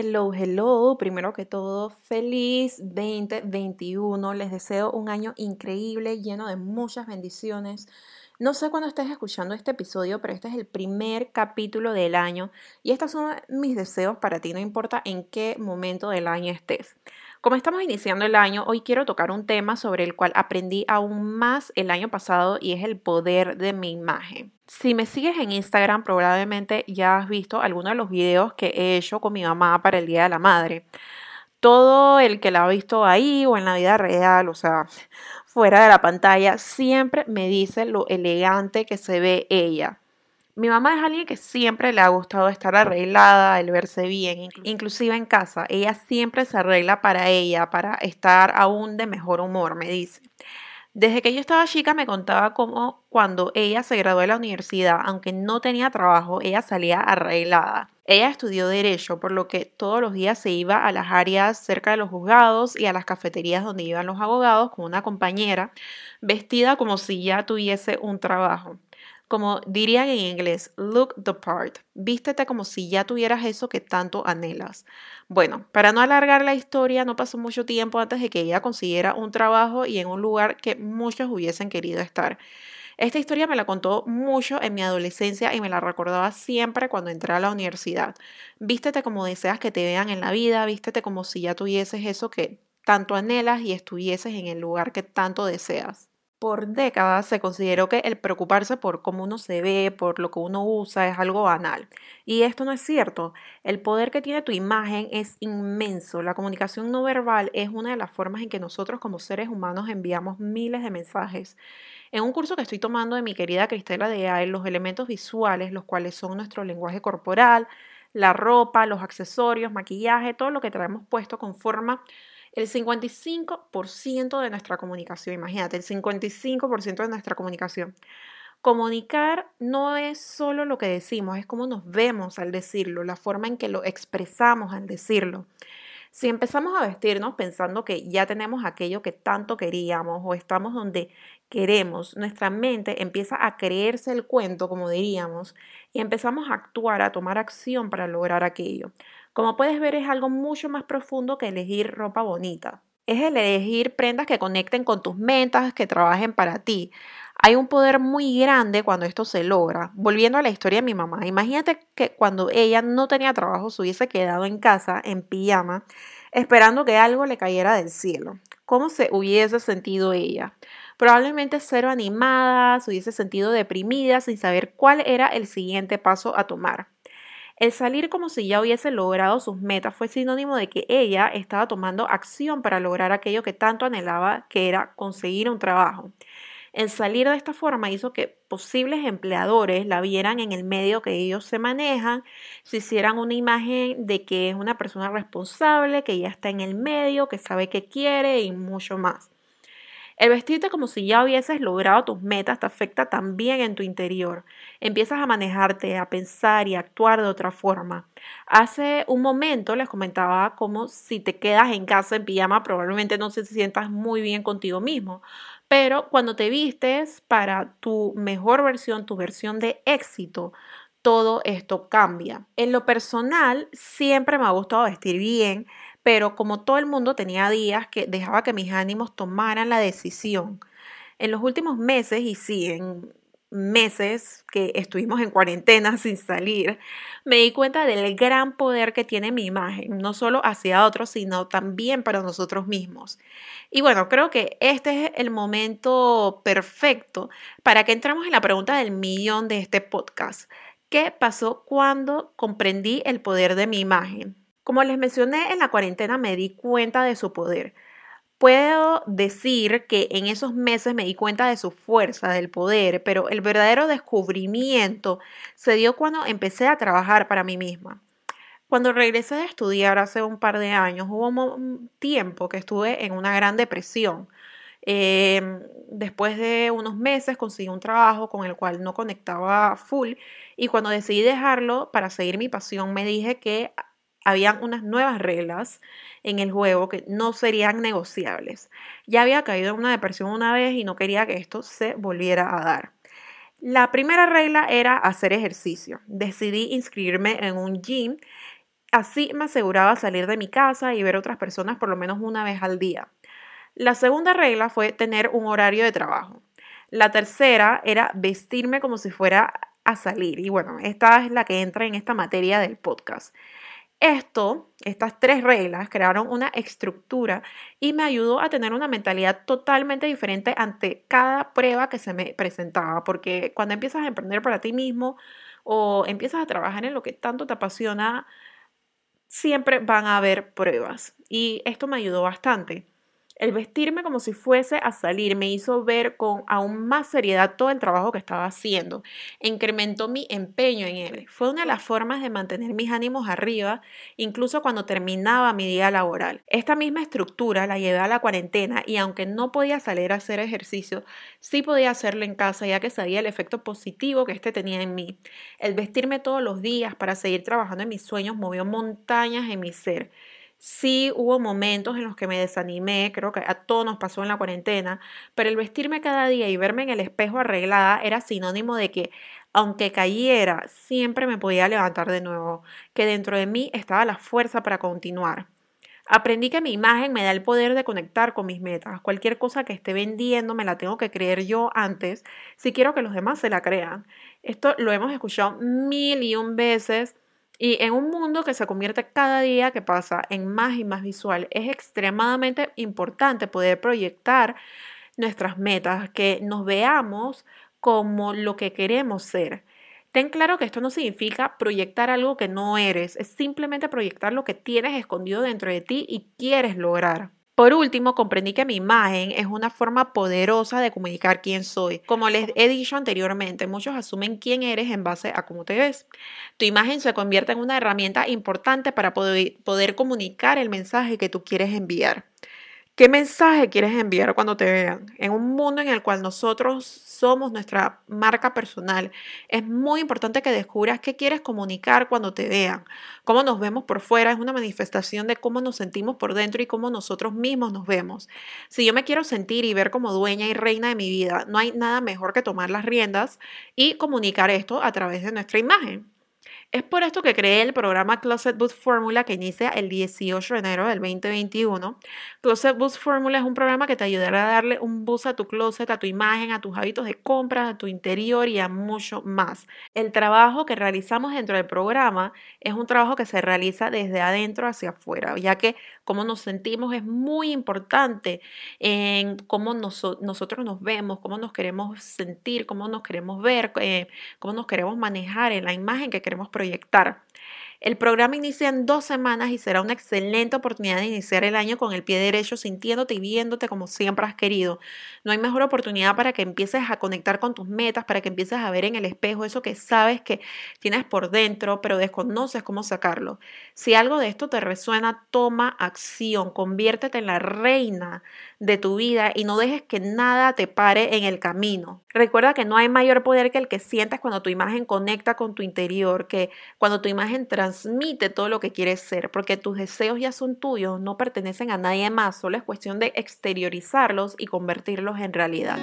hello, hello. Primero que todo, feliz 2021. Les deseo un año increíble, lleno de muchas bendiciones. No sé cuándo estés escuchando este episodio, pero este es el primer capítulo del año y estos son mis deseos para ti, no importa en qué momento del año estés. Como estamos iniciando el año, hoy quiero tocar un tema sobre el cual aprendí aún más el año pasado y es el poder de mi imagen. Si me sigues en Instagram, probablemente ya has visto algunos de los videos que he hecho con mi mamá para el Día de la Madre. Todo el que la ha visto ahí o en la vida real, o sea, fuera de la pantalla, siempre me dice lo elegante que se ve ella. Mi mamá es alguien que siempre le ha gustado estar arreglada, el verse bien, inclusive en casa. Ella siempre se arregla para ella, para estar aún de mejor humor, me dice. Desde que yo estaba chica me contaba cómo cuando ella se graduó de la universidad, aunque no tenía trabajo, ella salía arreglada. Ella estudió derecho, por lo que todos los días se iba a las áreas cerca de los juzgados y a las cafeterías donde iban los abogados con una compañera, vestida como si ya tuviese un trabajo como dirían en inglés, look the part, vístete como si ya tuvieras eso que tanto anhelas. Bueno, para no alargar la historia, no pasó mucho tiempo antes de que ella consiguiera un trabajo y en un lugar que muchos hubiesen querido estar. Esta historia me la contó mucho en mi adolescencia y me la recordaba siempre cuando entré a la universidad. Vístete como deseas que te vean en la vida, vístete como si ya tuvieses eso que tanto anhelas y estuvieses en el lugar que tanto deseas por décadas se consideró que el preocuparse por cómo uno se ve, por lo que uno usa, es algo banal. Y esto no es cierto. El poder que tiene tu imagen es inmenso. La comunicación no verbal es una de las formas en que nosotros como seres humanos enviamos miles de mensajes. En un curso que estoy tomando de mi querida Cristela de AEL, los elementos visuales, los cuales son nuestro lenguaje corporal, la ropa, los accesorios, maquillaje, todo lo que traemos puesto conforma el 55% de nuestra comunicación, imagínate, el 55% de nuestra comunicación. Comunicar no es solo lo que decimos, es cómo nos vemos al decirlo, la forma en que lo expresamos al decirlo. Si empezamos a vestirnos pensando que ya tenemos aquello que tanto queríamos o estamos donde queremos, nuestra mente empieza a creerse el cuento, como diríamos, y empezamos a actuar, a tomar acción para lograr aquello. Como puedes ver, es algo mucho más profundo que elegir ropa bonita. Es el elegir prendas que conecten con tus metas, que trabajen para ti. Hay un poder muy grande cuando esto se logra. Volviendo a la historia de mi mamá, imagínate que cuando ella no tenía trabajo se hubiese quedado en casa, en pijama, esperando que algo le cayera del cielo. ¿Cómo se hubiese sentido ella? Probablemente cero animada, se hubiese sentido deprimida sin saber cuál era el siguiente paso a tomar. El salir como si ya hubiese logrado sus metas fue sinónimo de que ella estaba tomando acción para lograr aquello que tanto anhelaba, que era conseguir un trabajo. El salir de esta forma hizo que posibles empleadores la vieran en el medio que ellos se manejan, se hicieran una imagen de que es una persona responsable, que ya está en el medio, que sabe qué quiere y mucho más. El vestirte como si ya hubieses logrado tus metas te afecta también en tu interior. Empiezas a manejarte, a pensar y a actuar de otra forma. Hace un momento les comentaba como si te quedas en casa en pijama probablemente no se sientas muy bien contigo mismo. Pero cuando te vistes para tu mejor versión, tu versión de éxito, todo esto cambia. En lo personal, siempre me ha gustado vestir bien pero como todo el mundo tenía días que dejaba que mis ánimos tomaran la decisión. En los últimos meses, y sí, en meses que estuvimos en cuarentena sin salir, me di cuenta del gran poder que tiene mi imagen, no solo hacia otros, sino también para nosotros mismos. Y bueno, creo que este es el momento perfecto para que entremos en la pregunta del millón de este podcast. ¿Qué pasó cuando comprendí el poder de mi imagen? Como les mencioné, en la cuarentena me di cuenta de su poder. Puedo decir que en esos meses me di cuenta de su fuerza, del poder, pero el verdadero descubrimiento se dio cuando empecé a trabajar para mí misma. Cuando regresé a estudiar hace un par de años, hubo un tiempo que estuve en una gran depresión. Em, después de unos meses conseguí un trabajo con el cual no conectaba full y cuando decidí dejarlo para seguir mi pasión me dije que habían unas nuevas reglas en el juego que no serían negociables. Ya había caído en una depresión una vez y no quería que esto se volviera a dar. La primera regla era hacer ejercicio. Decidí inscribirme en un gym Así me aseguraba salir de mi casa y ver otras personas por lo menos una vez al día. La segunda regla fue tener un horario de trabajo. La tercera era vestirme como si fuera a salir. Y bueno, esta es la que entra en esta materia del podcast. Esto, estas tres reglas, crearon una estructura y me ayudó a tener una mentalidad totalmente diferente ante cada prueba que se me presentaba, porque cuando empiezas a emprender para ti mismo o empiezas a trabajar en lo que tanto te apasiona, siempre van a haber pruebas. Y esto me ayudó bastante. El vestirme como si fuese a salir me hizo ver con aún más seriedad todo el trabajo que estaba haciendo. Incrementó mi empeño en él. Fue una de las formas de mantener mis ánimos arriba, incluso cuando terminaba mi día laboral. Esta misma estructura la llevé a la cuarentena y aunque no podía salir a hacer ejercicio, sí podía hacerlo en casa ya que sabía el efecto positivo que este tenía en mí. El vestirme todos los días para seguir trabajando en mis sueños movió montañas en mi ser. Sí hubo momentos en los que me desanimé, creo que a todos nos pasó en la cuarentena, pero el vestirme cada día y verme en el espejo arreglada era sinónimo de que aunque cayera, siempre me podía levantar de nuevo, que dentro de mí estaba la fuerza para continuar. Aprendí que mi imagen me da el poder de conectar con mis metas. Cualquier cosa que esté vendiendo me la tengo que creer yo antes si quiero que los demás se la crean. Esto lo hemos escuchado mil y un veces y en un mundo que se convierte cada día que pasa en más y más visual, es extremadamente importante poder proyectar nuestras metas, que nos veamos como lo que queremos ser. Ten claro que esto no significa proyectar algo que no eres, es simplemente proyectar lo que tienes escondido dentro de ti y quieres lograr. Por último, comprendí que mi imagen es una forma poderosa de comunicar quién soy. Como les he dicho anteriormente, muchos asumen quién eres en base a cómo te ves. Tu imagen se convierte en una herramienta importante para poder, poder comunicar el mensaje que tú quieres enviar. ¿Qué mensaje quieres enviar cuando te vean? En un mundo en el cual nosotros somos nuestra marca personal, es muy importante que descubras qué quieres comunicar cuando te vean. Cómo nos vemos por fuera es una manifestación de cómo nos sentimos por dentro y cómo nosotros mismos nos vemos. Si yo me quiero sentir y ver como dueña y reina de mi vida, no hay nada mejor que tomar las riendas y comunicar esto a través de nuestra imagen. Es por esto que creé el programa Closet Boost Formula que inicia el 18 de enero del 2021. Closet Boost Formula es un programa que te ayudará a darle un boost a tu closet, a tu imagen, a tus hábitos de compra, a tu interior y a mucho más. El trabajo que realizamos dentro del programa es un trabajo que se realiza desde adentro hacia afuera, ya que cómo nos sentimos es muy importante en cómo nosotros nos vemos, cómo nos queremos sentir, cómo nos queremos ver, eh, cómo nos queremos manejar en la imagen que queremos proyectar. El programa inicia en dos semanas y será una excelente oportunidad de iniciar el año con el pie derecho, sintiéndote y viéndote como siempre has querido. No hay mejor oportunidad para que empieces a conectar con tus metas, para que empieces a ver en el espejo eso que sabes que tienes por dentro, pero desconoces cómo sacarlo. Si algo de esto te resuena, toma acción, conviértete en la reina de tu vida y no dejes que nada te pare en el camino. Recuerda que no hay mayor poder que el que sientes cuando tu imagen conecta con tu interior, que cuando tu imagen transmite todo lo que quieres ser, porque tus deseos ya son tuyos, no pertenecen a nadie más, solo es cuestión de exteriorizarlos y convertirlos en realidad.